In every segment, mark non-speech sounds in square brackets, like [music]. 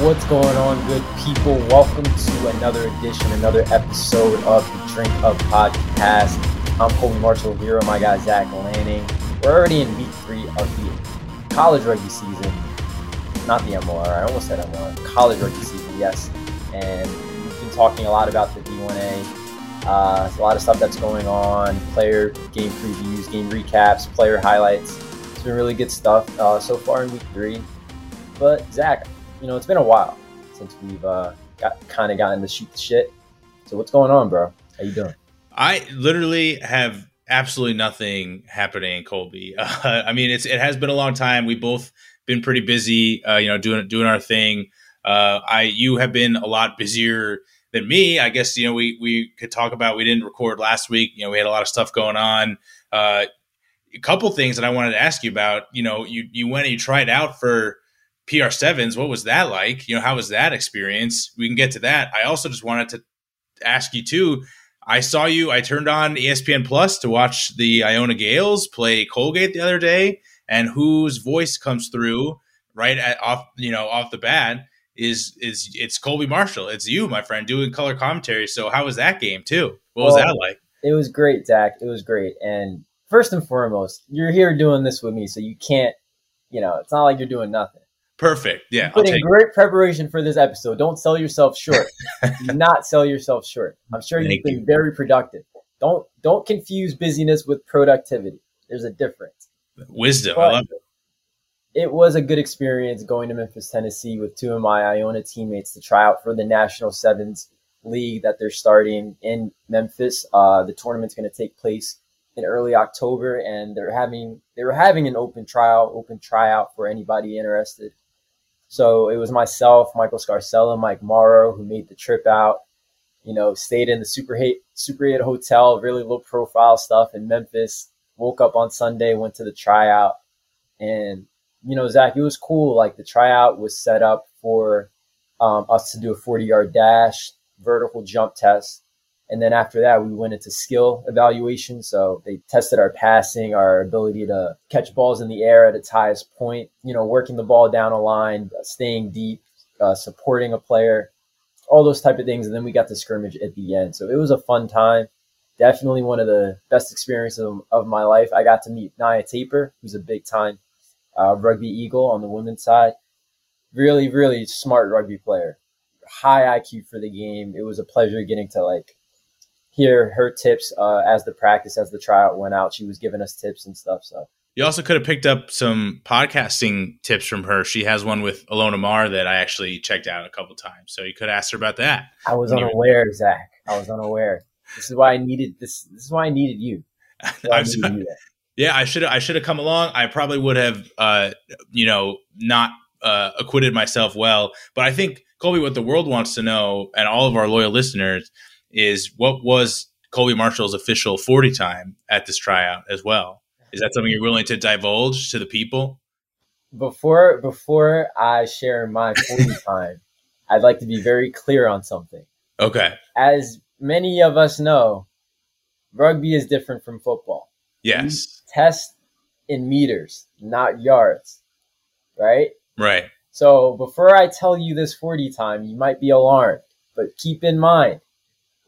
What's going on, good people? Welcome to another edition, another episode of the Drink Up Podcast. I'm Colby Marshall here with my guy Zach Lanning. We're already in week three of the college rugby season, not the MLR. I almost said MLR. College rugby season, yes. And we've been talking a lot about the D1A. Uh, a lot of stuff that's going on, player game previews, game recaps, player highlights. It's been really good stuff uh, so far in week three. But Zach, you know, it's been a while since we've uh, got kind of gotten to shoot the shit. So what's going on, bro? How you doing? I literally have absolutely nothing happening, Colby. Uh, [laughs] I mean, it's it has been a long time. We both been pretty busy, uh, you know, doing doing our thing. Uh, I you have been a lot busier than me. I guess you know we we could talk about. We didn't record last week. You know, we had a lot of stuff going on. Uh, a couple things that I wanted to ask you about. You know, you you went and you tried out for PR sevens. What was that like? You know, how was that experience? We can get to that. I also just wanted to ask you too. I saw you. I turned on ESPN Plus to watch the Iona Gales play Colgate the other day, and whose voice comes through right at off you know off the bat is is it's Colby Marshall. It's you, my friend, doing color commentary. So how was that game too? What was that oh, like? It was great, Zach. It was great. And first and foremost, you're here doing this with me, so you can't. You know, it's not like you're doing nothing. Perfect. Yeah. Put in great preparation for this episode. Don't sell yourself short. [laughs] Do not sell yourself short. I'm sure you've been you. very productive. Don't don't confuse busyness with productivity. There's a difference. Wisdom. But I love it. It was a good experience going to Memphis, Tennessee with two of my Iona teammates to try out for the National Sevens League that they're starting in Memphis. Uh, the tournament's going to take place in early October, and they're having they were having an open trial, open tryout for anybody interested. So it was myself, Michael Scarcella, Mike Morrow, who made the trip out. You know, stayed in the Super Eight Super Eight hotel, really low profile stuff in Memphis. Woke up on Sunday, went to the tryout, and you know, Zach, it was cool. Like the tryout was set up for um, us to do a 40 yard dash, vertical jump test, and then after that, we went into skill evaluation. So they tested our passing, our ability to catch balls in the air at its highest point, you know, working the ball down a line, staying deep, uh, supporting a player, all those type of things. And then we got the scrimmage at the end. So it was a fun time. Definitely one of the best experiences of, of my life. I got to meet Naya Tapper, who's a big time uh, rugby eagle on the women's side. Really, really smart rugby player. High IQ for the game. It was a pleasure getting to like hear her tips uh, as the practice, as the tryout went out. She was giving us tips and stuff. So you also could have picked up some podcasting tips from her. She has one with Ilona Maher that I actually checked out a couple times. So you could ask her about that. I was unaware, Zach. I was unaware. This is why I needed this. This is why I needed you. [laughs] I needed yeah, I should I should have come along. I probably would have, uh, you know, not uh, acquitted myself well. But I think Colby, what the world wants to know, and all of our loyal listeners, is what was Colby Marshall's official 40 time at this tryout as well? Is that something you're willing to divulge to the people? Before before I share my 40 [laughs] time, I'd like to be very clear on something. Okay. As many of us know, rugby is different from football. Yes. We test in meters, not yards. Right? Right. So before I tell you this 40 time, you might be alarmed, but keep in mind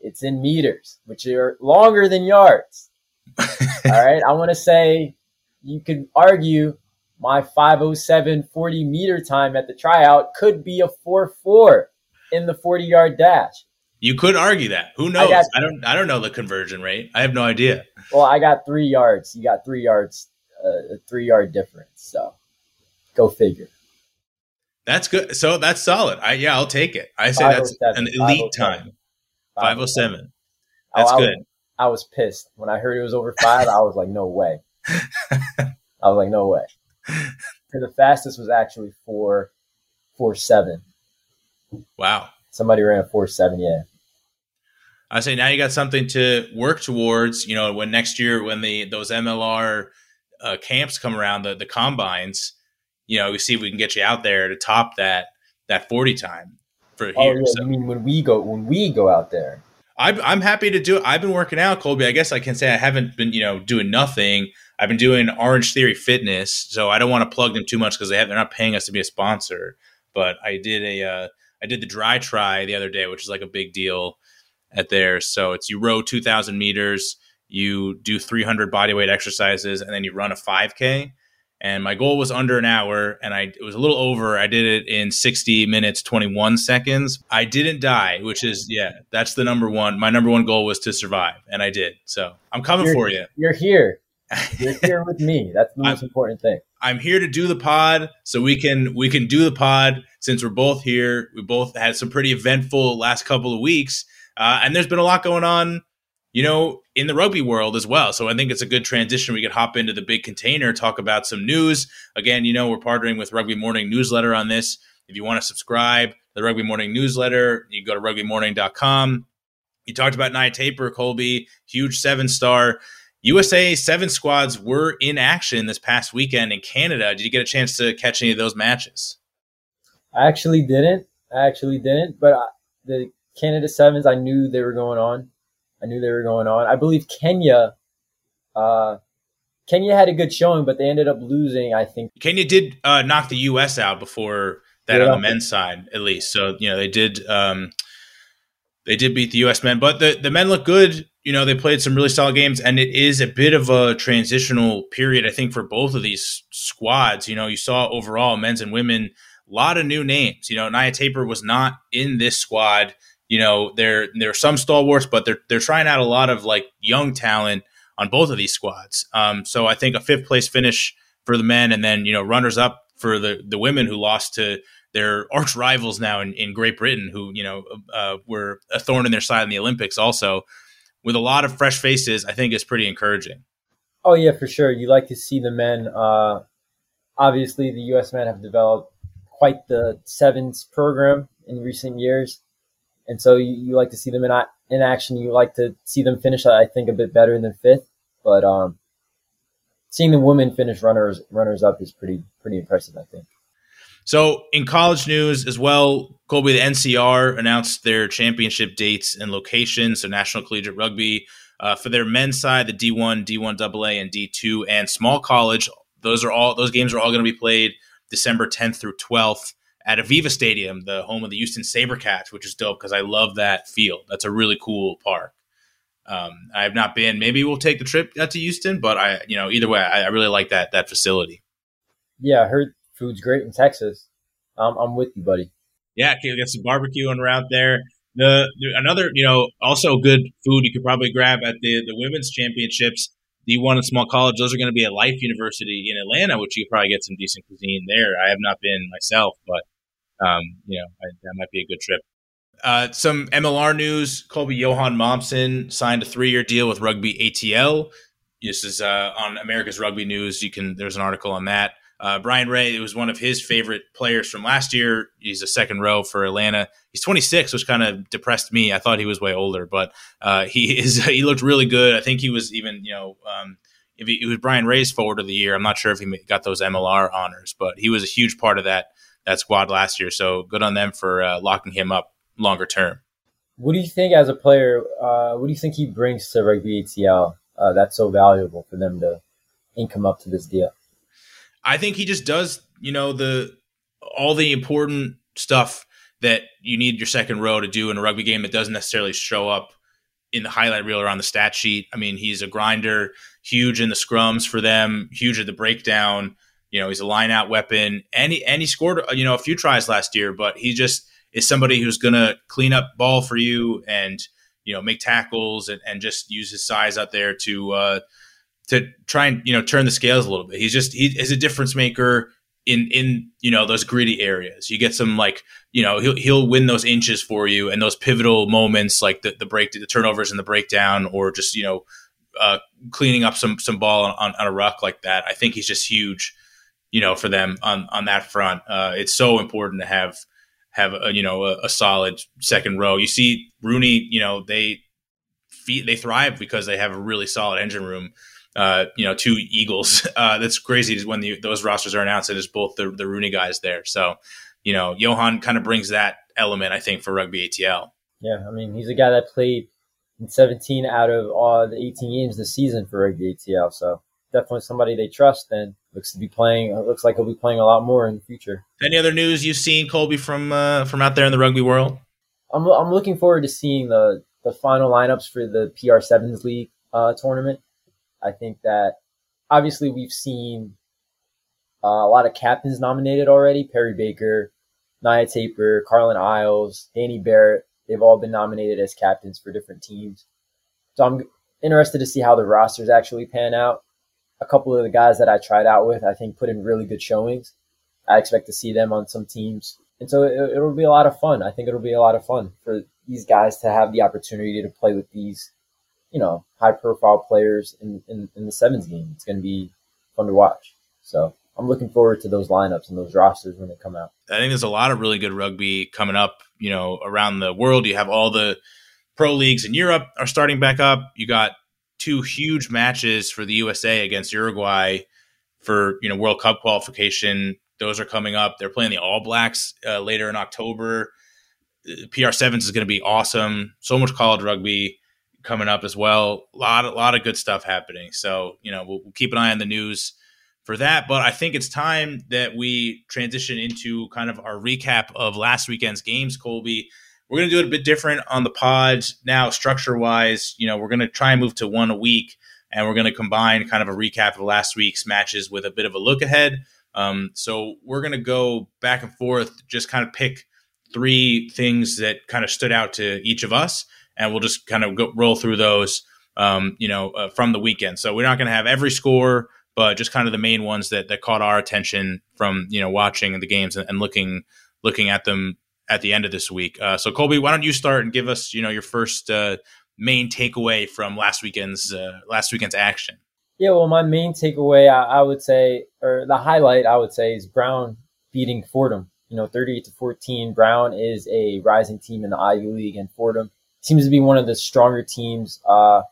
it's in meters, which are longer than yards. [laughs] All right. I want to say you could argue my 507 40 meter time at the tryout could be a 4 4 in the 40 yard dash. You could argue that. Who knows? I, got, I, don't. I don't know the conversion rate. I have no idea. Well, I got three yards. You got three yards, uh, a three yard difference. So, go figure. That's good. So that's solid. I yeah, I'll take it. I say that's an elite time. 507. That's I, good. I was pissed. When I heard it was over five, I was like, no way. [laughs] I was like, no way. the fastest was actually four, four seven. Wow. Somebody ran a four seven, yeah. I say now you got something to work towards. You know, when next year when the those MLR uh, camps come around, the the combines, you know, we see if we can get you out there to top that that forty time for oh. Yeah, so. I mean, when we go when we go out there, I'm I'm happy to do it. I've been working out, Colby. I guess I can say I haven't been you know doing nothing. I've been doing Orange Theory Fitness, so I don't want to plug them too much because they have they're not paying us to be a sponsor. but I did a uh, I did the DriTri the other day, which is like a big deal at there. So it's you row 2,000 meters, you do 300 bodyweight exercises, and then you run a 5K. And my goal was under an hour, and I it was a little over. I did it in 60 minutes 21 seconds. I didn't die, which is yeah, that's the number one. My number one goal was to survive, and I did. So I'm coming you're, for you. You're here. [laughs] You're here with me. That's the most important thing. I'm here to do the pod, so we can we can do the pod since we're both here. We both had some pretty eventful last couple of weeks, uh, and there's been a lot going on you know, in the rugby world as well. So I think it's a good transition. We could hop into the big container, talk about some news. Again, you know, we're partnering with Rugby Morning Newsletter on this. If you want to subscribe to the Rugby Morning Newsletter, you go to rugbymorning.com. You talked about Naya Tapper, Colby, huge seven star. USA seven squads were in action this past weekend in Canada. Did you get a chance to catch any of those matches? I actually didn't. I actually didn't, but the Canada sevens, I knew they were going on. I knew they were going on. I believe Kenya, uh, Kenya had a good showing, but they ended up losing. I think Kenya did uh, knock the U.S. out before that yeah. on the men's side, at least. So you know they did um, they did beat the U.S. men, but the the men look good. You know they played some really solid games, and it is a bit of a transitional period, I think, for both of these squads. You know, you saw overall men's and women a lot of new names. You know, Naya Tapper was not in this squad you know, there there are some stalwarts, but they're they're trying out a lot of like young talent on both of these squads. Um, so I think a fifth place finish for the men, and then you know runners up for the the women who lost to their arch rivals now in, in Great Britain, who you know uh, were a thorn in their side in the Olympics. Also, with a lot of fresh faces, I think is pretty encouraging. Oh yeah, for sure. You like to see the men. Uh, obviously, the U.S. men have developed quite the sevens program in recent years and so you, you like to see them in in action. You like to see them finish, I think, a bit better than fifth. But um, seeing the women finish runners runners up is pretty pretty impressive, I think. So, in college news as well, Colby, the NCR announced their championship dates and locations. So, National Collegiate Rugby uh, for their men's side, the D1, D1 AA, and D2, and small college. Those are all those games are all going to be played December 10th through 12th at AVEVA Stadium, the home of the Houston Sabercats, which is dope because I love that field. That's a really cool park. Um, I have not been. Maybe we'll take the trip out to Houston, but I, you know, either way, I, I really like that that facility. Yeah, I heard food's great in Texas. Um, I'm with you, buddy. Yeah, okay, get some barbecue and route there. The, the, another, you know, also good food you could probably grab at the the women's championships. D1 and small college, those are going to be at Life University in Atlanta, which you probably get some decent cuisine there. I have not been myself, but um, you know, I, that might be a good trip. Uh, some MLR news: Colby Johan Momsen signed a three-year deal with Rugby ATL. This is uh, on America's Rugby News. You can there's an article on that. Uh, Brian Ray it was one of his favorite players from last year. He's a second row for Atlanta. He's 26, which kind of depressed me. I thought he was way older, but uh, he [laughs] is. He looked really good. I think he was even you know. Um, if he, it was Brian Ray's forward of the year, I'm not sure if he got those MLR honors, but he was a huge part of that that squad last year. So good on them for uh, locking him up longer term. What do you think as a player? Uh, what do you think he brings to rugby ATL uh, that's so valuable for them to ink him up to this deal? I think he just does, you know, the all the important stuff that you need your second row to do in a rugby game that doesn't necessarily show up in the highlight reel or on the stat sheet. I mean, he's a grinder, huge in the scrums for them, huge at the breakdown. You know, he's a line out weapon, and he and he scored you know a few tries last year, but he just is somebody who's going to clean up ball for you and you know make tackles and, and just use his size out there to uh, to try and you know turn the scales a little bit. He's just he is a difference maker in in you know those gritty areas. You get some like you know he'll he'll win those inches for you and those pivotal moments like the the break the turnovers and the breakdown or just you know uh, cleaning up some some ball on, on a ruck like that. I think he's just huge you know, for them on on that front. Uh, it's so important to have have a, you know a, a, solid second row. You see Rooney, you know, they they thrive because they have a really solid engine room. Uh, you know, two Eagles. [laughs] Uh, that's crazy when the, those rosters are announced. It is both the the Rooney guys there. So, you know, Johan kind of brings that element, I think, for rugby ATL. Yeah, I mean, he's a guy that played in 17 out of all the 18 games this season for rugby ATL. So definitely somebody they trust. And looks to be playing. Looks like he'll be playing a lot more in the future. Any other news you've seen, Colby, from uh, from out there in the rugby world? I'm I'm looking forward to seeing the the final lineups for the PR Sevens League uh, tournament. I think that obviously we've seen uh, a lot of captains nominated already. Perry Baker, Naya Tapper, Carlin Isles, Danny Barrett. They've all been nominated as captains for different teams. So I'm interested to see how the rosters actually pan out. A couple of the guys that I tried out with, I think, put in really good showings. I expect to see them on some teams. And so it, it'll be a lot of fun. I think it'll be a lot of fun for these guys to have the opportunity to play with these, you know, high profile players in, in, in the sevens game. It's going to be fun to watch. So I'm looking forward to those lineups and those rosters when they come out. I think there's a lot of really good rugby coming up, you know, around the world. You have all the pro leagues in Europe are starting back up. You got two huge matches for the USA against Uruguay for, you know, World Cup qualification. Those are coming up. They're playing the All Blacks uh, later in October. PR Sevens is going to be awesome. So much college rugby coming up as well. A lot, a lot of good stuff happening. So, you know, we'll, we'll keep an eye on the news for that. But I think it's time that we transition into kind of our recap of last weekend's games, Colby. We're going to do it a bit different on the pods now, structure wise. You know, we're going to try and move to one a week, and we're going to combine kind of a recap of last week's matches with a bit of a look ahead. Um, so we're going to go back and forth, just kind of pick three things that kind of stood out to each of us, and we'll just kind of go, roll through those, um, you know, uh, from the weekend. So we're not going to have every score but just kind of the main ones that that caught our attention from you know watching the games and, and looking looking at them at the end of this week. Uh, so Colby, why don't you start and give us you know your first uh, main takeaway from last weekend's uh, last weekend's action? Yeah, well, my main takeaway, I, I, would say, or the highlight, I would say, is Brown beating Fordham. You know, 38 to 14. Brown is a rising team in the Ivy League, and Fordham seems to be one of the stronger teams. Uh,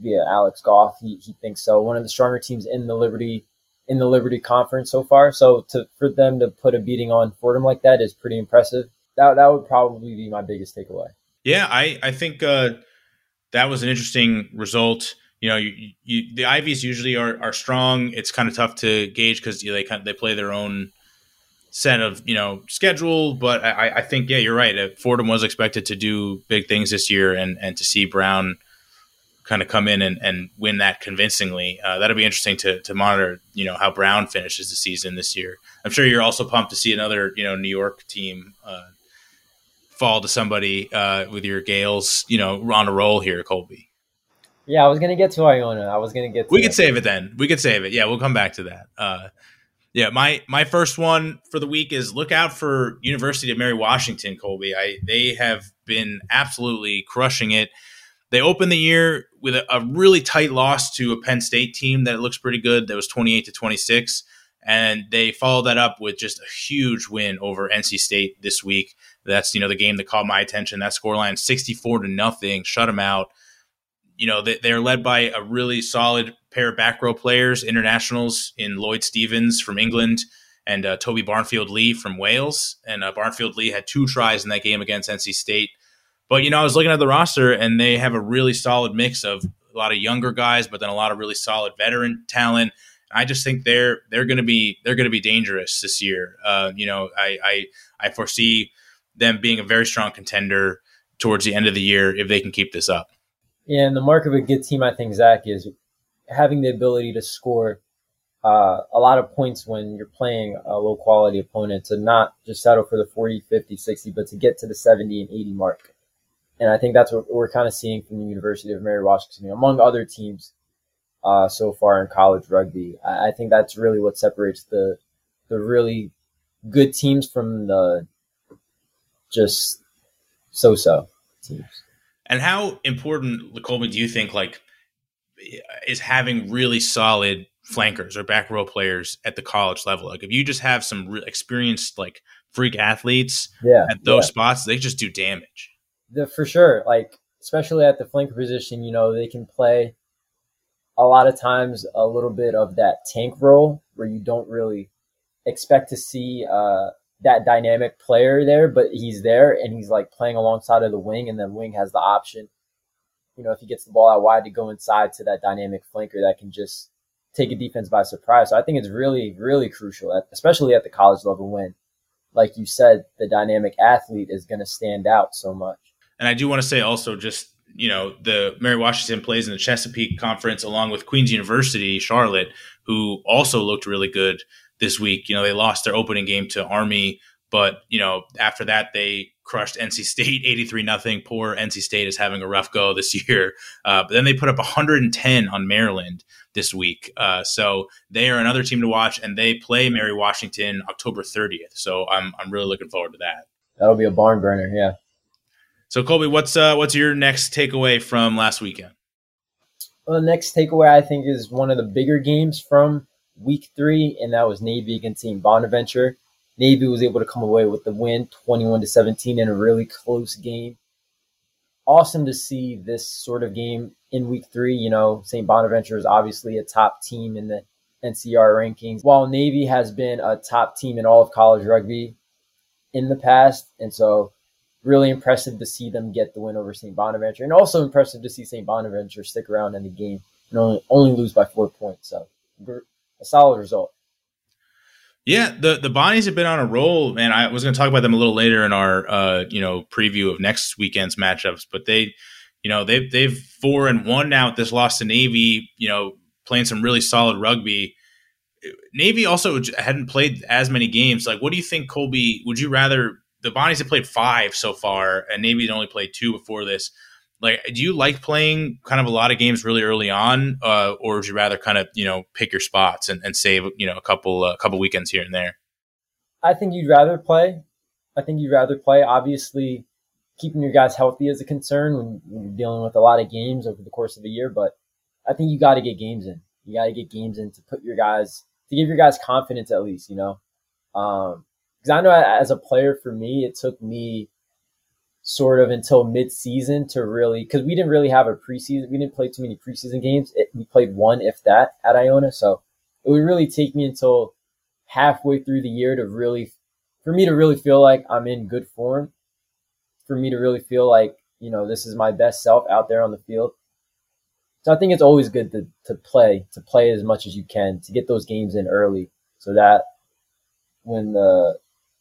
via Alex Goff. He, he thinks so. One of the stronger teams in the Liberty in the Liberty Conference so far. So to for them to put a beating on Fordham like that is pretty impressive. That that would probably be my biggest takeaway. Yeah, I I think uh, that was an interesting result. You know, you, you, the Ivies usually are, are strong. It's kind of tough to gauge because you know, they kind of, they play their own set of you know schedule. But I, I think yeah, you're right. Uh, Fordham was expected to do big things this year, and and to see Brown kind of come in and, and win that convincingly. Uh, that'll be interesting to, to monitor, you know, how Brown finishes the season this year. I'm sure you're also pumped to see another, you know, New York team uh, fall to somebody uh, with your Gales, you know, on a roll here, Colby. Yeah, I was gonna get to Iona. I was gonna get. we could save it then. We could save it. Yeah, we'll come back to that. Uh, yeah, my my first one for the week is look out for University of Mary Washington, Colby. I they have been absolutely crushing it they opened the year with a, a, really tight loss to a Penn State team that looks pretty good. That was 28 to 26. And they followed that up with just a huge win over NC State this week. That's, you know, the game that caught my attention. That scoreline 64 to nothing, shut them out. You know, they, they're led by a really solid pair of back row players, internationals in Lloyd Stevens from England and uh, Toby Barnfield Lee from Wales. And uh, Barnfield Lee had two tries in that game against NC State. But you know, I was looking at the roster, and they have a really solid mix of a lot of younger guys, but then a lot of really solid veteran talent. I just think they're they're going to be they're going to be dangerous this year. Uh, you know, I, I I foresee them being a very strong contender towards the end of the year if they can keep this up. Yeah, and the mark of a good team, I think, Zach, is having the ability to score uh, a lot of points when you're playing a low quality opponent to not just settle for the 40, 50, 60, but to get to the 70 and 80 mark. And I think that's what we're kind of seeing from the University of Mary Washington, among other teams uh, so far in college rugby. I, I think that's really what separates the the really good teams from the just so-so teams. And how important, Colby, do you think like is having really solid flankers or back row players at the college level? Like if you just have some re- experienced like freak athletes yeah, at those yeah. spots, they just do damage the for sure, like especially at the flanker position, you know, they can play a lot of times a little bit of that tank role where you don't really expect to see uh, that dynamic player there, but he's there and he's like playing alongside of the wing, and then wing has the option, you know, if he gets the ball out wide to go inside to that dynamic flanker that can just take a defense by surprise. So I think it's really, really crucial, especially at the college level when, like you said, the dynamic athlete is going to stand out so much. And I do want to say also just you know the Mary Washington plays in the Chesapeake Conference along with Queens University Charlotte, who also looked really good this week. You know they lost their opening game to Army, but you know after that they crushed NC State [laughs] 83 nothing. Poor NC State is having a rough go this [laughs] year. Uh, but then they put up 110 on Maryland this week. Uh, so they are another team to watch, and they play Mary Washington October 30th. So I'm I'm really looking forward to that. That'll be a barn burner, yeah. So Colby, what's uh, what's your next takeaway from last weekend? Well, the next takeaway I think is one of the bigger games from week three, and that was Navy against St. Bonaventure. Navy was able to come away with the win, twenty-one to seventeen, in a really close game. Awesome to see this sort of game in week three. You know, St. Bonaventure is obviously a top team in the NCR rankings, while Navy has been a top team in all of college rugby in the past, and so really impressive to see them get the win over St. Bonaventure, and also impressive to see St. Bonaventure stick around in the game and only only lose by four points. So a solid result. Yeah, the the Bonnies have been on a roll, and I was going to talk about them a little later in our uh, you know preview of next weekend's matchups, but they, you know, they've they've four and one now with this loss to Navy. You know, playing some really solid rugby. Navy also hadn't played as many games. Like, what do you think, Colby? Would you rather the Bonnies have played five so far, and Navy only played two before this. Like, do you like playing kind of a lot of games really early on, uh, or would you rather kind of you know pick your spots and, and save you know a couple a uh, couple weekends here and there? I think you'd rather play. I think you'd rather play. Obviously, keeping your guys healthy is a concern when, when you're dealing with a lot of games over the course of the year. But I think you got to get games in. You got to get games in to put your guys to give your guys confidence at least. You know, um, because I know as a player, for me, it took me sort of until mid-season to really because we didn't really have a preseason. We didn't play too many preseason games. It, we played one, if that, at Iona. So it would really take me until halfway through the year to really, for me to really feel like I'm in good form. For me to really feel like you know this is my best self out there on the field. So I think it's always good to to play to play as much as you can to get those games in early, so that when the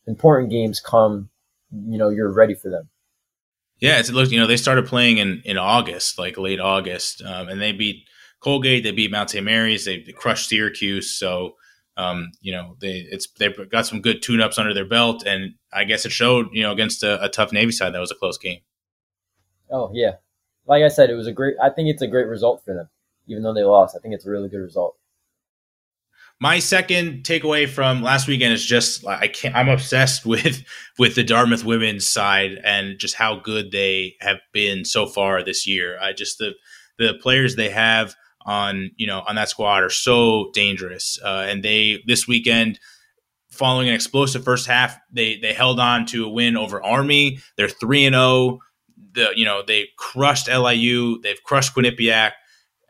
important games come, you know, you're ready for them. Yeah, it's look, you know, they started playing in in August, like late August, um, and they beat Colgate, they beat Mount St. Mary's, they, they crushed Syracuse. So, um, you know, they it's they've got some good tune ups under their belt, and I guess it showed, you know, against a, a tough Navy side that was a close game. Oh yeah, like I said, it was a great. I think it's a great result for them, even though they lost. I think it's a really good result my second takeaway from last weekend is just I can't I'm obsessed [laughs] with with the Dartmouth women's side and just how good they have been so far this year. I just the the players they have on you know on that squad are so dangerous, uh, and they this weekend following an explosive first half they they held on to a win over Army. They're three and zero. Oh. The you know they crushed LIU. They've crushed Quinnipiac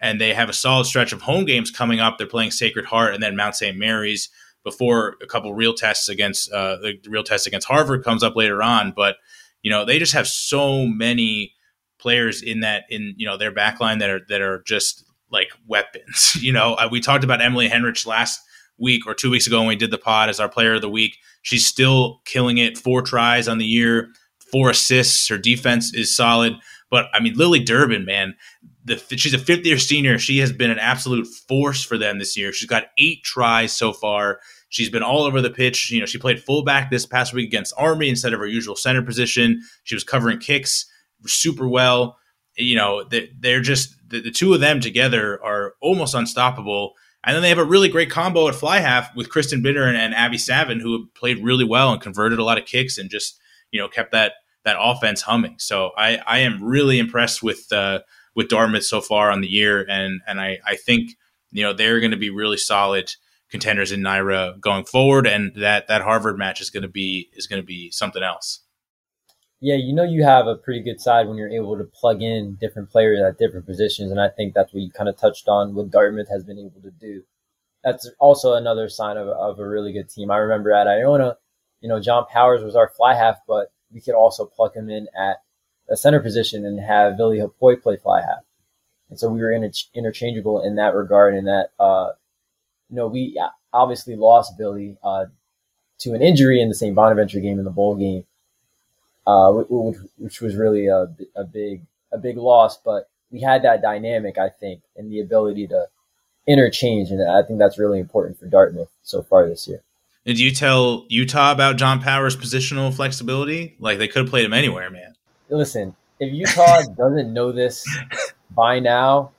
and they have a solid stretch of home games coming up. They're playing Sacred Heart and then Mount St. Mary's before a couple real tests against uh, the real test against Harvard comes up later on. But you know they just have so many players in that in you know their backline that are that are just like weapons. [laughs] You know, uh, we talked about Emily Henrich last week or two weeks ago when we did the pod as our player of the week. She's still killing it. Four tries on the year, four assists. Her defense is solid. But I mean, Lily Durbin, man, the, she's a fifth year senior. She has been an absolute force for them this year. She's got eight tries so far. She's been all over the pitch. You know, she played fullback this past week against Army instead of her usual center position. She was covering kicks super well. You know, they're just the, the two of them together are almost unstoppable. And then they have a really great combo at fly half with Kristen Bitter and, and Abby Savin, who played really well and converted a lot of kicks and just you know kept that that offense humming. So I I am really impressed with uh, with Dartmouth so far on the year, and and I I think you know they're going to be really solid contenders in NIRA going forward, and that that Harvard match is going to be is going to be something else. Yeah, you know you have a pretty good side when you're able to plug in different players at different positions, and I think that's what you kind of touched on. What Dartmouth has been able to do. That's also another sign of, of a really good team. I remember at Iona, you know, John Powers was our fly half, but we could also plug him in at a center position and have Billy Hapoy play fly half. And so we were inter- interchangeable in that regard, in that uh, you know, we obviously lost Billy uh, to an injury in the St. Bonaventure game in the bowl game, uh, which, which, was really a, a big a big loss. But we had that dynamic, I think, and the ability to interchange, and I think that's really important for Dartmouth so far this year. Did you tell Utah about John Powers' positional flexibility? Like they could have played him anywhere, man. Listen, if Utah [laughs] doesn't know this by now,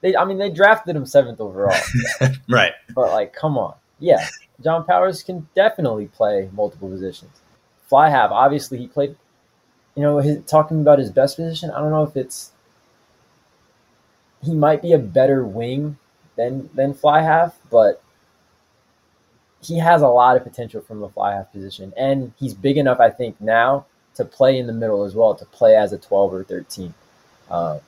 they I mean they drafted him seventh overall. [laughs] right. But like, come on. Yeah. John Powers can definitely play multiple positions. Fly half, obviously he played you know, his, talking about his best position, I don't know if it's he might be a better wing than than fly half, but he has a lot of potential from the fly half position, and he's big enough, I think, now to play in the middle as well, to play as a twelve or thirteen. Uh,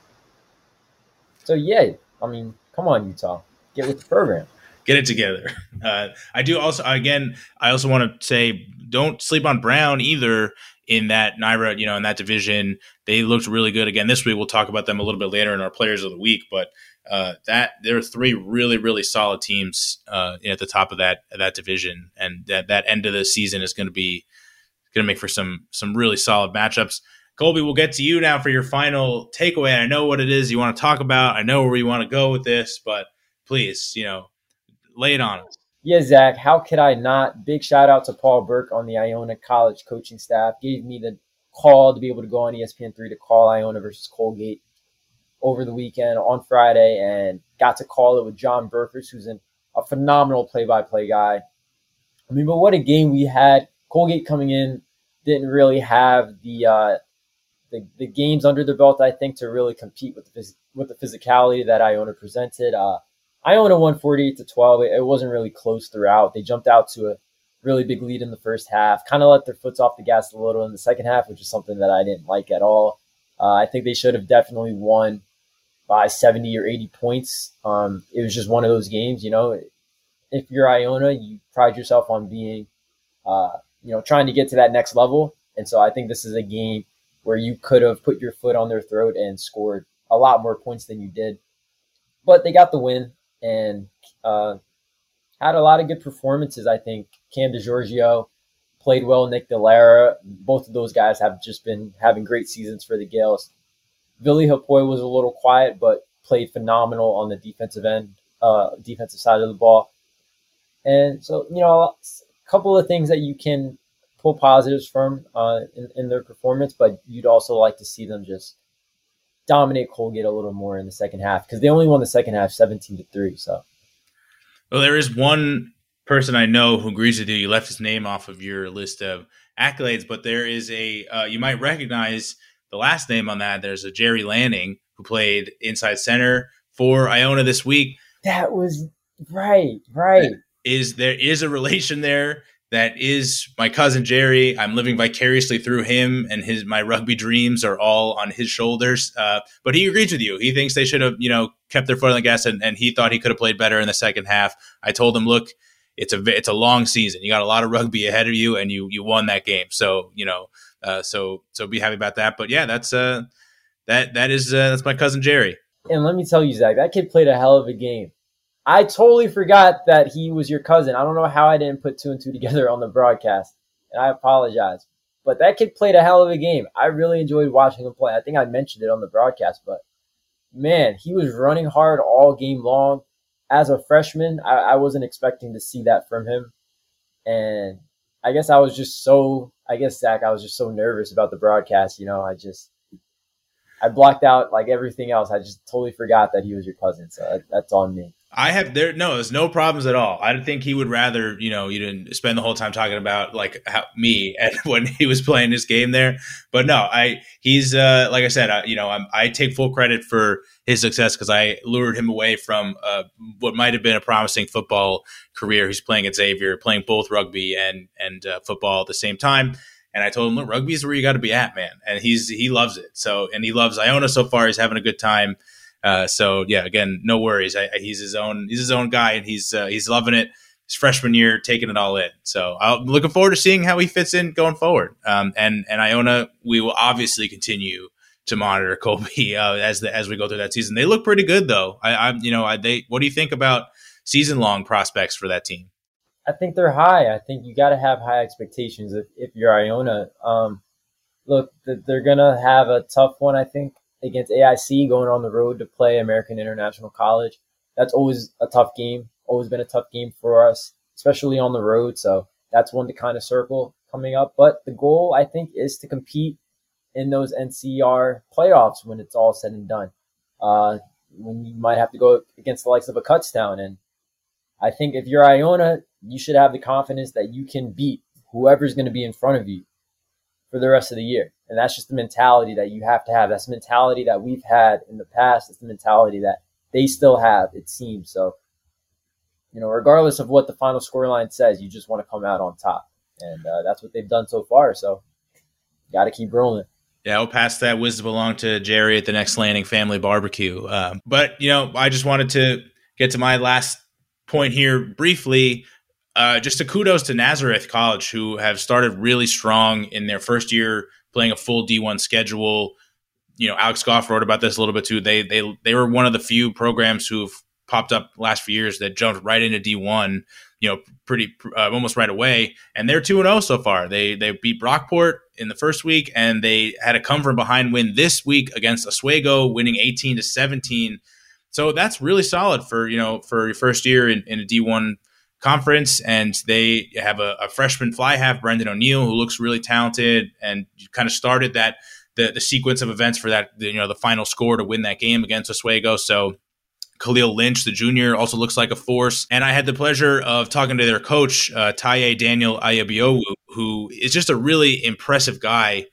so yeah, I mean, come on, Utah, get with the program. Get it together. Uh, I do also, again, I also want to say, don't sleep on Brown either in that NIRA, you know, in that division. They looked really good again this week. We'll talk about them a little bit later in our players of the week, but uh, that there are three really, really solid teams uh, at the top of that that division, and that that end of the season is going to be going to make for some some really solid matchups. Colby, we'll get to you now for your final takeaway. I know what it is you want to talk about. I know where you want to go with this, but please, you know, lay it on us. Yeah, Zach, how could I not? Big shout out to Paul Burke on the Iona College coaching staff. Gave me the call to be able to go on ESPN3 to call Iona versus Colgate over the weekend on Friday and got to call it with John Burfers, who's an, a phenomenal play by play guy. I mean, but what a game we had. Colgate coming in didn't really have the, uh, the, the games under their belt, I think, to really compete with the, with the physicality that Iona presented. Uh, Iona won 48 to 12. It, it wasn't really close throughout. They jumped out to a really big lead in the first half, kind of let their foots off the gas a little in the second half, which is something that I didn't like at all. Uh, I think they should have definitely won by 70 or 80 points. Um, it was just one of those games, you know. If you're Iona, you pride yourself on being, uh, you know, trying to get to that next level. And so I think this is a game where you could have put your foot on their throat and scored a lot more points than you did. But they got the win and uh, had a lot of good performances. I think Cam DeGiorgio played well. Nick Delara, both of those guys have just been having great seasons for the Gales. Vili Hapoy was a little quiet, but played phenomenal on the defensive end, uh, defensive side of the ball. And so, you know, couple of things that you can pull positives from uh, in, in their performance, but you'd also like to see them just dominate Colgate a little more in the second half because they only won the second half 17 to 3. So, well, there is one person I know who agrees with you. You left his name off of your list of accolades, but there is a, uh, you might recognize the last name on that. There's a Jerry Lanning who played inside center for Iona this week. That was right, right. Is there is a relation there? that is my cousin Jerry. I'm living vicariously through him, and his my rugby dreams are all on his shoulders. Uh, but he agrees with you. He thinks they should have, you know, kept their foot on the gas, and, and he thought he could have played better in the second half. I told him, look, it's a it's a long season. You got a lot of rugby ahead of you, and you you won that game. So you know, uh, so so be happy about that. But yeah, that's uh that that is uh, that's my cousin Jerry. And let me tell you, Zach, that kid played a hell of a game. I totally forgot that he was your cousin. I don't know how I didn't put two and two together on the broadcast, and I apologize. But that kid played a hell of a game. I really enjoyed watching him play. I think I mentioned it on the broadcast, but man, he was running hard all game long. As a freshman, I, I wasn't expecting to see that from him. And I guess I was just so, I guess, Zach, I was just so nervous about the broadcast. You know, I just, I blocked out like everything else. I just totally forgot that he was your cousin. So that, that's on me. I have there no, there's no problems at all. I think he would rather, you know, you didn't spend the whole time talking about like how, me [laughs] and when he was playing his game there. But no, I he's uh, like I said, I, you know, I'm, i take full credit for his success because I lured him away from uh, what might have been a promising football career. He's playing at Xavier, playing both rugby and and uh, football at the same time. And I told him, look, rugby is where you got to be at, man. And he's he loves it. So and he loves Iona so far. He's having a good time. Uh, so yeah, again, no worries. I, I, he's his own he's his own guy, and he's uh, he's loving it. His freshman year, taking it all in. So I'm looking forward to seeing how he fits in going forward. Um, and and Iona, we will obviously continue to monitor [laughs] Colby uh, as the as we go through that season. They look pretty good though. I, am you know I, they what do you think about season long prospects for that team? I think they're high. I think you got to have high expectations if, if you're Iona. Um, look, they're to have a tough one, I think, against AIC going on the road to play American International College. That's always a tough game, always been a tough game for us, especially on the road. So that's one to kind of circle coming up. But the goal, I think, is to compete in those NCR playoffs when it's all said and done. Uh, when you might have to go against the likes of a Kutztown. And I think if you're Iona, you should have the confidence that you can beat whoever's going to be in front of you for the rest of the year. And that's just the mentality that you have to have. That's the mentality that we've had in the past. It's the mentality that they still have, it seems. So, you know, regardless of what the final scoreline says, you just want to come out on top. And uh, that's what they've done so far. So, got to keep rolling. Yeah, I'll pass that wisdom along to Jerry at the next Lanning family barbecue. Um, but, you know, I just wanted to get to my last point here briefly. Uh, just a kudos to Nazareth College, who have started really strong in their first year playing a full D1 schedule. You know, Alex Goff wrote about this a little bit too. They they they were one of the few programs who've popped up last few years that jumped right into D1. You know, pretty uh, almost right away, and they're two and zero oh so far. They they beat Brockport in the first week, and they had a come from behind win this week against Oswego, winning eighteen to seventeen. So that's really solid for you know for your first year in, in a D one conference, and they have a, a, freshman fly half, Brendan O'Neill, who looks really talented, and kind of started that the, the sequence of events for that you know the final score to win that game against Oswego. So Khalil Lynch, the junior, also looks like a force. And I had the pleasure of talking to their coach, uh, Taye Daniel Ayabiowu, who is just a really impressive guy.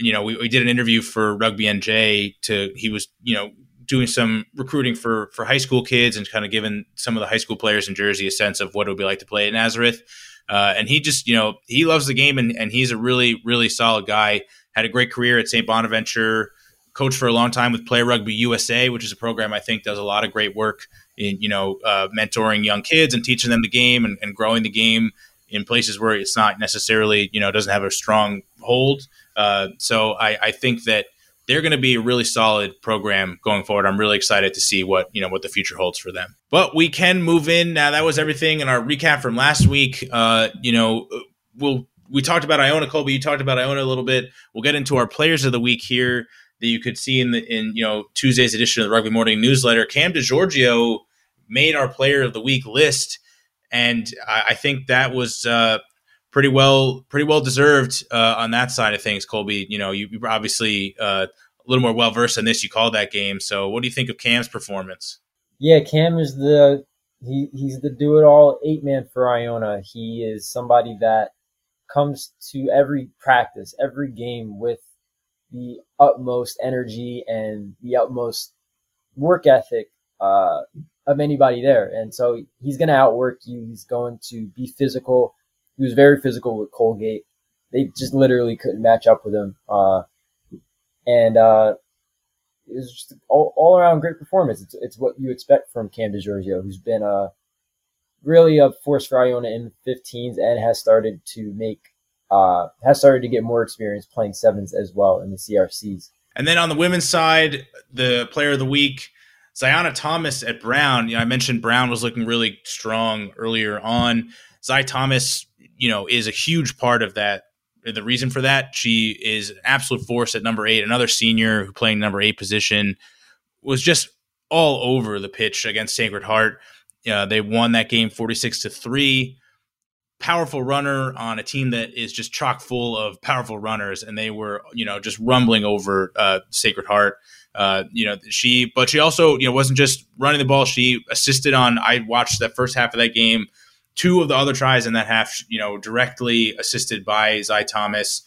You know, we, we did an interview for Rugby NJ to, he was, you know, doing some recruiting for for high school kids and kind of giving some of the high school players in Jersey a sense of what it would be like to play at Nazareth. Uh, and he just, you know, he loves the game and, and he's a really, really solid guy. Had a great career at St. Bonaventure, coached for a long time with Play Rugby USA, which is a program I think does a lot of great work in, you know, uh, mentoring young kids and teaching them the game and, and, growing the game in places where it's not necessarily, you know, doesn't have a strong hold. Uh, so I, I think that they're going to be a really solid program going forward. I'm really excited to see what you know what the future holds for them. But we can move in now. That was everything in our recap from last week. Uh, you know, we'll we talked about Iona Colby. You talked about Iona a little bit. We'll get into our players of the week here that you could see in the in you know Tuesday's edition of the Rugby Morning newsletter. Cam DeGiorgio made our player of the week list, and I, I think that was. Uh, pretty well pretty well deserved uh, on that side of things. Colby, you know, you, you obviously uh, a little more well versed in this. You called that game, so what do you think of Cam's performance? Yeah, Cam is the he he's the do it all eight man for Iona. He is somebody that comes to every practice, every game with the utmost energy and the utmost work ethic uh, of anybody there. And so he's going to outwork you. He's going to be physical he was very physical with Colgate. They just literally couldn't match up with him. Uh, and uh, it was just all, all around great performance. It's, it's what you expect from Cam DeGiorgio, who's been a uh, really a force for Iona in the 15s and has started to make uh, has started to get more experience playing sevens as well in the CRCs. And then on the women's side, the player of the week, Ziana Thomas at Brown. You know, I mentioned Brown was looking really strong earlier on. Zai Thomas you know, is a huge part of that. The reason for that, she is an absolute force at number eight. Another senior who playing number eight position was just all over the pitch against Sacred Heart. Uh, they won that game 46 to 3 powerful runner on a team that is just chock full of powerful runners and they were you know just rumbling over uh, sacred heart uh, you know she but she also you know wasn't just running the ball she assisted on i watched that first half of that game two of the other tries in that half, you know, directly assisted by Zai Thomas.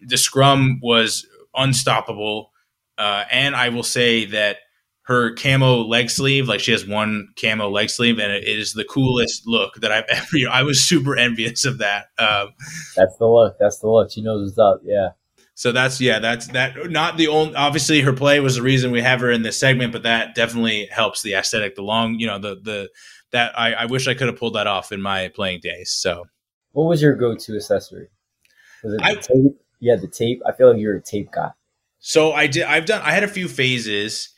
The scrum was unstoppable. Uh, and I will say that her camo leg sleeve, like she has one camo leg sleeve, and it is the coolest look that I've [laughs] ever. You know, I was super envious of that. Um, that's the look. That's the look. She knows what's up. Yeah. So that's yeah, that's that. Not the only. Obviously, her play was the reason we have her in this segment, but that definitely helps the aesthetic. The long, you know, the the that I, I wish I could have pulled that off in my playing days. So, what was your go-to accessory? Was it the I, tape? Yeah, the tape. I feel like you're a tape guy. So I did. I've done. I had a few phases.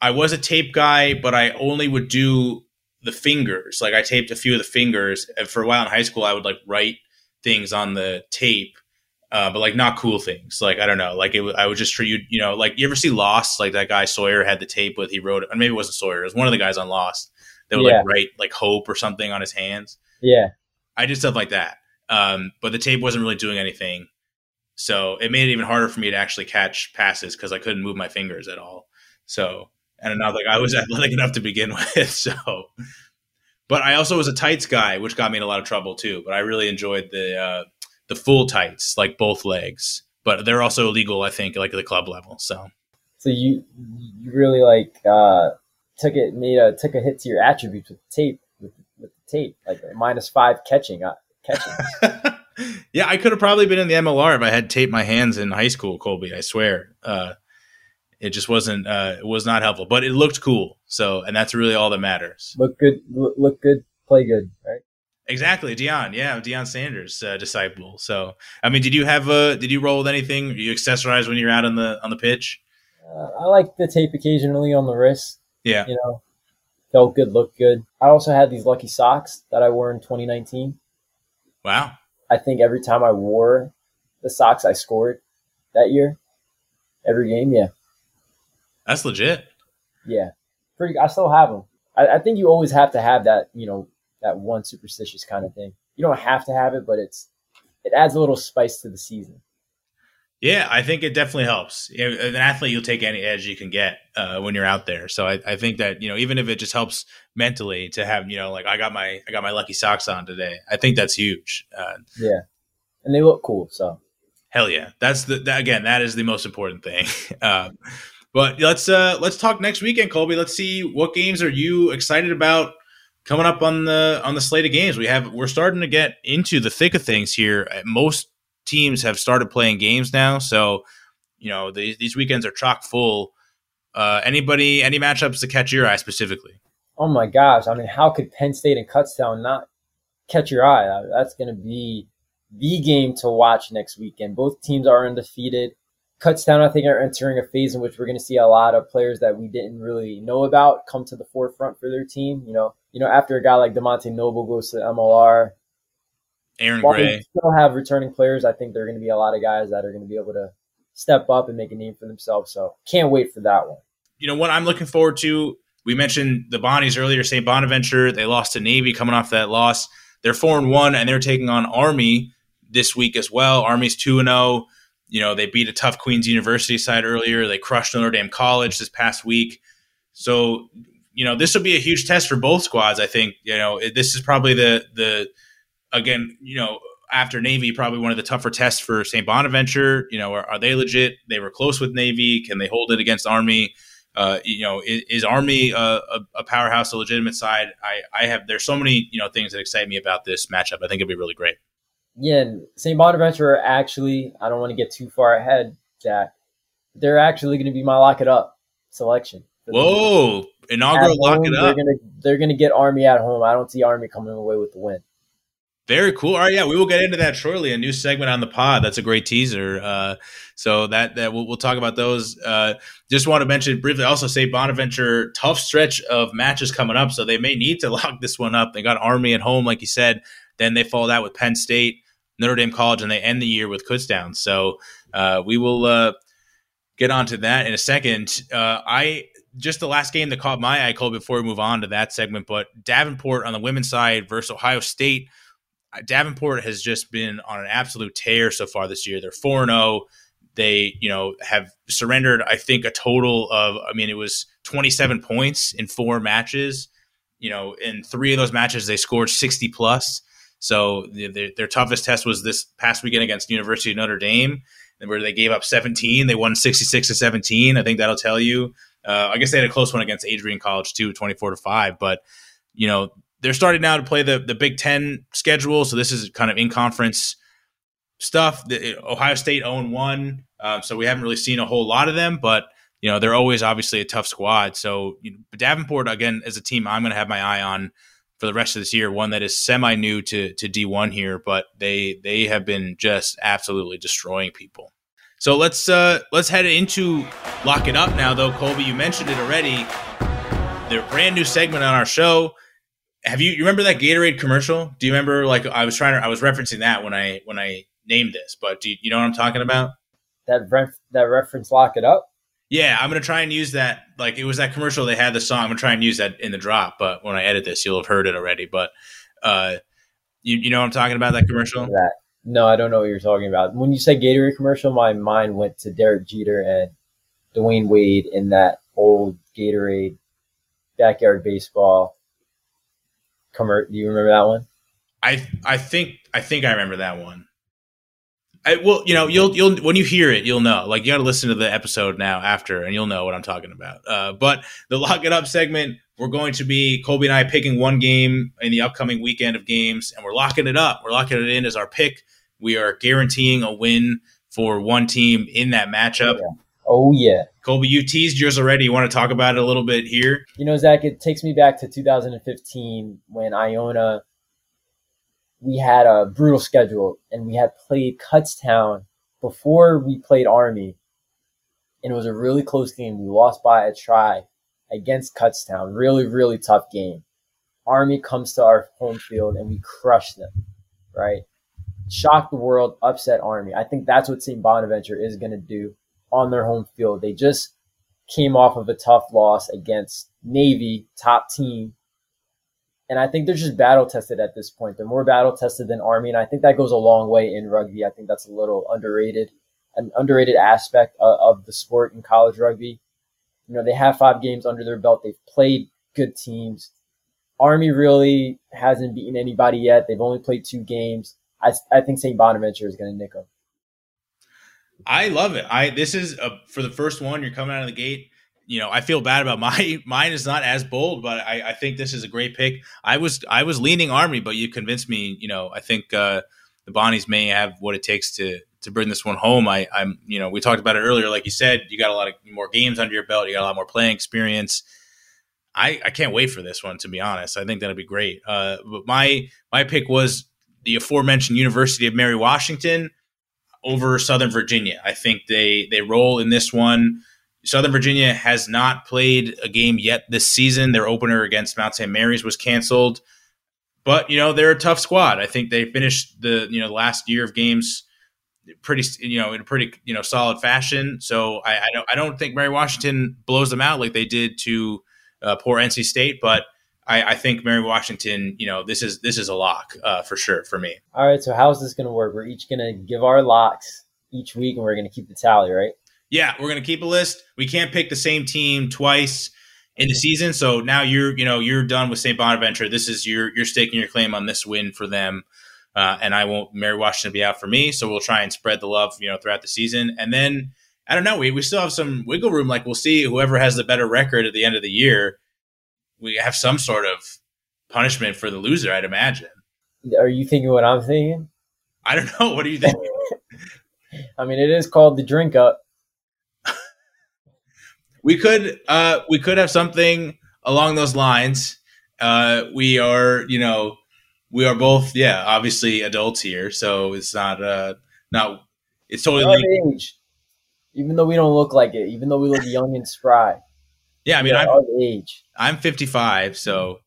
I was a tape guy, but I only would do the fingers. Like I taped a few of the fingers. And for a while in high school, I would like write things on the tape, uh, but like not cool things. Like I don't know. Like it, I would just treat you. You know, like you ever see Lost? Like that guy Sawyer had the tape with. He wrote it, or maybe it wasn't Sawyer. It was one of the guys on Lost. They would Yeah. like write like hope or something on his hands. Yeah. I did stuff like that. Um, but the tape wasn't really doing anything. So it made it even harder for me to actually catch passes because I couldn't move my fingers at all. So, and not like I was [laughs] athletic enough to begin [laughs] with. So, but I also was a tights guy, which got me in a lot of trouble too. But I really enjoyed the, uh, the full tights, like both legs, but they're also illegal, I think, like at the club level. So, So you you really like uh, took it made a took a hit to your attributes with the tape with, with the tape like minus five catching uh, catching. [laughs] yeah, I could have probably been in the MLR if I had taped my hands in high school, Colby. I swear. Uh, it just wasn't. Uh, it was not helpful, but it looked cool. So, and that's really all that matters. look good, look, good, play good, right? Exactly, Deion. Yeah, Deion Sanders uh, disciple. So, I mean, did you have a? Did you roll with anything? You accessorize when you're out on the on the pitch? Uh, I like the tape occasionally on the wrist. Yeah. You know, felt good, looked good. I also had these lucky socks that I wore in 2019. Wow. I think every time I wore the socks, I scored that year. Every game, yeah, That's legit. yeah. Pretty. I still have them. I, I think you always have to have that. You know, that one superstitious kind of thing. You don't have to have it, but it's it adds a little spice to the season. Yeah, I think it definitely helps. As an athlete, you'll take any edge you can get uh, when you're out there. So I, I think that you know, even if it just helps mentally to have you know, like I got my I got my lucky socks on today. I think that's huge. Uh, Yeah, and they look cool. So hell yeah, that's the that, again that is the most important thing. [laughs] um, but let's uh, let's talk next weekend, Colby. Let's see what games are you excited about coming up on the on the slate of games. We have we're starting to get into the thick of things here. Most teams have started playing games now, so you know these these weekends are chock full. Uh, anybody any matchups to catch your eye specifically? Oh my gosh! I mean, how could Penn State and Kutztown not catch your eye? Uh, That's going to be the game to watch next weekend. Both teams are undefeated. Kutztown, I think, are entering a phase in which we're going to see a lot of players that we didn't really know about come to the forefront for their team. You know, you know, after a guy like Demonte Noble goes to MLR, Aaron while we Gray. still have returning players, I think there are going to be a lot of guys that are going to be able to step up and make a name for themselves. So can't wait for that one. you know what I'm looking forward to. We mentioned the Bonnies earlier. St. Bonaventure they lost to Navy, coming off that loss. They're four and one, and they're taking on Army this week as well. Army's two and zero. You know they beat a tough Queens University side earlier. They crushed Notre Dame College this past week. So you know this will be a huge test for both squads. I think you know this is probably the the again you know after Navy probably one of the tougher tests for St. Bonaventure. You know are, are they legit? They were close with Navy. Can they hold it against Army? Uh, you know, is, is Army a, a, a powerhouse, a legitimate side? I, I have. There's so many you know things that excite me about this matchup. I think it'll be really great. Yeah, and St. Bonaventure are actually, I don't want to get too far ahead, Jack. They're actually going to be my lock it up selection. Whoa! Inaugural lock it up. they're gonna get Army at home. I don't see Army coming away with the win. Very cool. All right, yeah, we will get into that shortly. A new segment on the pod. That's a great teaser. Uh, so that that we'll, we'll talk about those. Uh, just want to mention briefly. Also, St. Bonaventure tough stretch of matches coming up, so they may need to [laughs] lock this one up. They got Army at home, like you said. Then they followed that with Penn State, Notre Dame College, and they end the year with Kutztown. So uh, we will uh, get onto that in a second. Uh, I just the last game that caught my eye, Cole, before we move on to that segment. But Davenport on the women's side versus Ohio State. Davenport has just been on an absolute tear so far this year. They're 4 0. They, you know, have surrendered, I think, a total of, I mean, it was 27 points in four matches. You know, in three of those matches, they scored 60 plus. So the, the, their toughest test was this past weekend against University of Notre Dame, where they gave up 17. They won 66 to 17. I think that'll tell you. Uh, I guess they had a close one against Adrian College too, 24 to five. But you know, they're starting now to play the the Big Ten schedule, so this is kind of in conference stuff. The, Ohio State own 1, um, so we haven't really seen a whole lot of them, but you know they're always obviously a tough squad. So you know, Davenport again as a team, I'm going to have my eye on for the rest of this year. One that is semi new to to D1 here, but they they have been just absolutely destroying people. So let's uh let's head into lock it up now, though. Colby, you mentioned it already. Their brand new segment on our show have you you remember that Gatorade commercial? Do you remember like I was trying to I was referencing that when I when I named this, but do you, you know what I'm talking about? That ref, that reference lock it up. Yeah, I'm gonna try and use that. Like it was that commercial they had the song. I'm gonna try and use that in the drop. But when I edit this, you'll have heard it already. But uh, you you know what I'm talking about that commercial? That no, I don't know what you're talking about. When you say Gatorade commercial, my mind went to Derek Jeter and Dwyane Wade in that old Gatorade backyard baseball commercial. Do you remember that one? I I think I think I remember that one. I, well, you know, you'll you'll when you hear it, you'll know. Like you got to listen to the episode now after, and you'll know what I'm talking about. Uh, but the lock it up segment, we're going to be Colby and I picking one game in the upcoming weekend of games, and we're locking it up. We're locking it in as our pick. We are guaranteeing a win for one team in that matchup. Yeah. Oh yeah, Colby, you teased yours already. You want to talk about it a little bit here? You know, Zach, it takes me back to 2015 when Iona we had a brutal schedule and we had played Kutztown before we played Army. And it was a really close game. We lost by a try against Kutztown. Really, really tough game. Army comes to our home field and we crush them, right? Shock the world, upset Army. I think that's what St. Bonaventure is going to do on their home field. They just came off of a tough loss against Navy, top team and I think they're just battle tested at this point. They're more battle tested than Army, and I think that goes a long way in rugby. I think that's a little underrated, an underrated aspect of, of the sport in college rugby. You know, they have five games under their belt. They've played good teams. Army really hasn't beaten anybody yet. They've only played two games. I, I think St. Bonaventure is going to nick them. I love it. I this is a, for the first one. You're coming out of the gate you know, I feel bad about [laughs] my mine is not as bold, but I, I think this is a great pick. I was I was leaning Army, but you convinced me. You know, I think uh, the Bonnies may have what it takes to to bring this one home. I, I'm you know we talked about it earlier. Like you said, you got a lot of more games under your belt. You got a lot more playing experience. I, I can't wait for this one to be honest. I think that'll be great. Uh, but my my pick was the aforementioned University of Mary Washington over Southern Virginia. I think they they roll in this one. Southern Virginia has not played a game yet this season. Their opener against Mount St. Mary's was canceled, but you know they're a tough squad. I think they finished the you know last year of games pretty you know in a pretty you know solid fashion. So I, I don't I don't think Mary Washington blows them out like they did to uh, poor NC State, but. I, I, think Mary Washington, you know, this is this is a lock uh, for sure for me. All right, so how's this going to work? We're each going to give our locks each week, and we're going to keep the tally, right? Yeah, we're gonna keep a list. We can't pick the same team twice in the season. So now you're, you know, you're done with St. Bonaventure. This is your you're staking your claim on this win for them. Uh, and I won't Mary Washington be out for me. So we'll try and spread the love, you know, throughout the season. And then I don't know, we, we still have some wiggle room. Like we'll see whoever has the better record at the end of the year. We have some sort of punishment for the loser, I'd imagine. Are you thinking what I'm thinking? I don't know. What do you think? [laughs] I mean, it is called the drink up we could uh, we could have something along those lines. Uh, we are, you know, we are both, yeah, obviously adults here, so it's not uh, not it's totally like, age. Even though we don't look like it, even though we look young and spry. Yeah, I mean, I'm age. I'm 55, so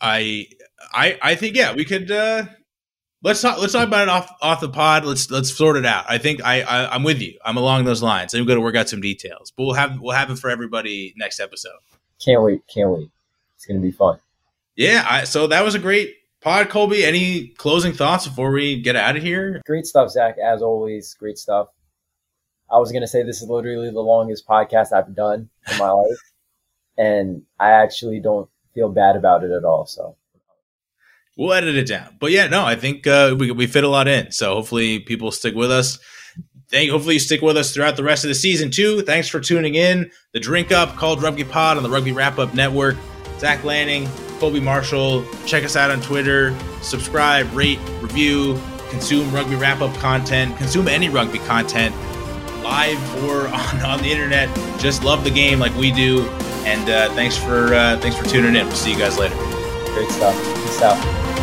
I I I think yeah, we could. uh let's talk. Let's talk about it off off the pod. Let's let's sort it out. I think I, I am with you. I'm along those lines. I'm going to work out some details, but we'll have we'll have it for everybody next episode. Can't wait! Can't wait! It's going to be fun. Yeah. I, so that was a great pod, Colby. Any closing thoughts before we get out of here? Great stuff, Zach. As always, great stuff. I was to say this is literally the longest podcast I've done in my life, and I actually don't feel bad about it at all. So We'll edit it down. But yeah, no, I think uh, we we fit a lot in. So hopefully people stick with us. Thank, hopefully you stick with us throughout the rest of the season too. Thanks for tuning in. The Drink Up College Rugby Pod on the Rugby Wrap Up Network. Zach Lanning, Colby Marshall. Check us out on Twitter. Subscribe, rate, review, consume Rugby Wrap Up content. Consume any rugby content, live or [laughs] on, on the internet. Just love the game like we do. And uh, thanks for uh, thanks for tuning in. We'll see you guys later. Great stuff. Peace out.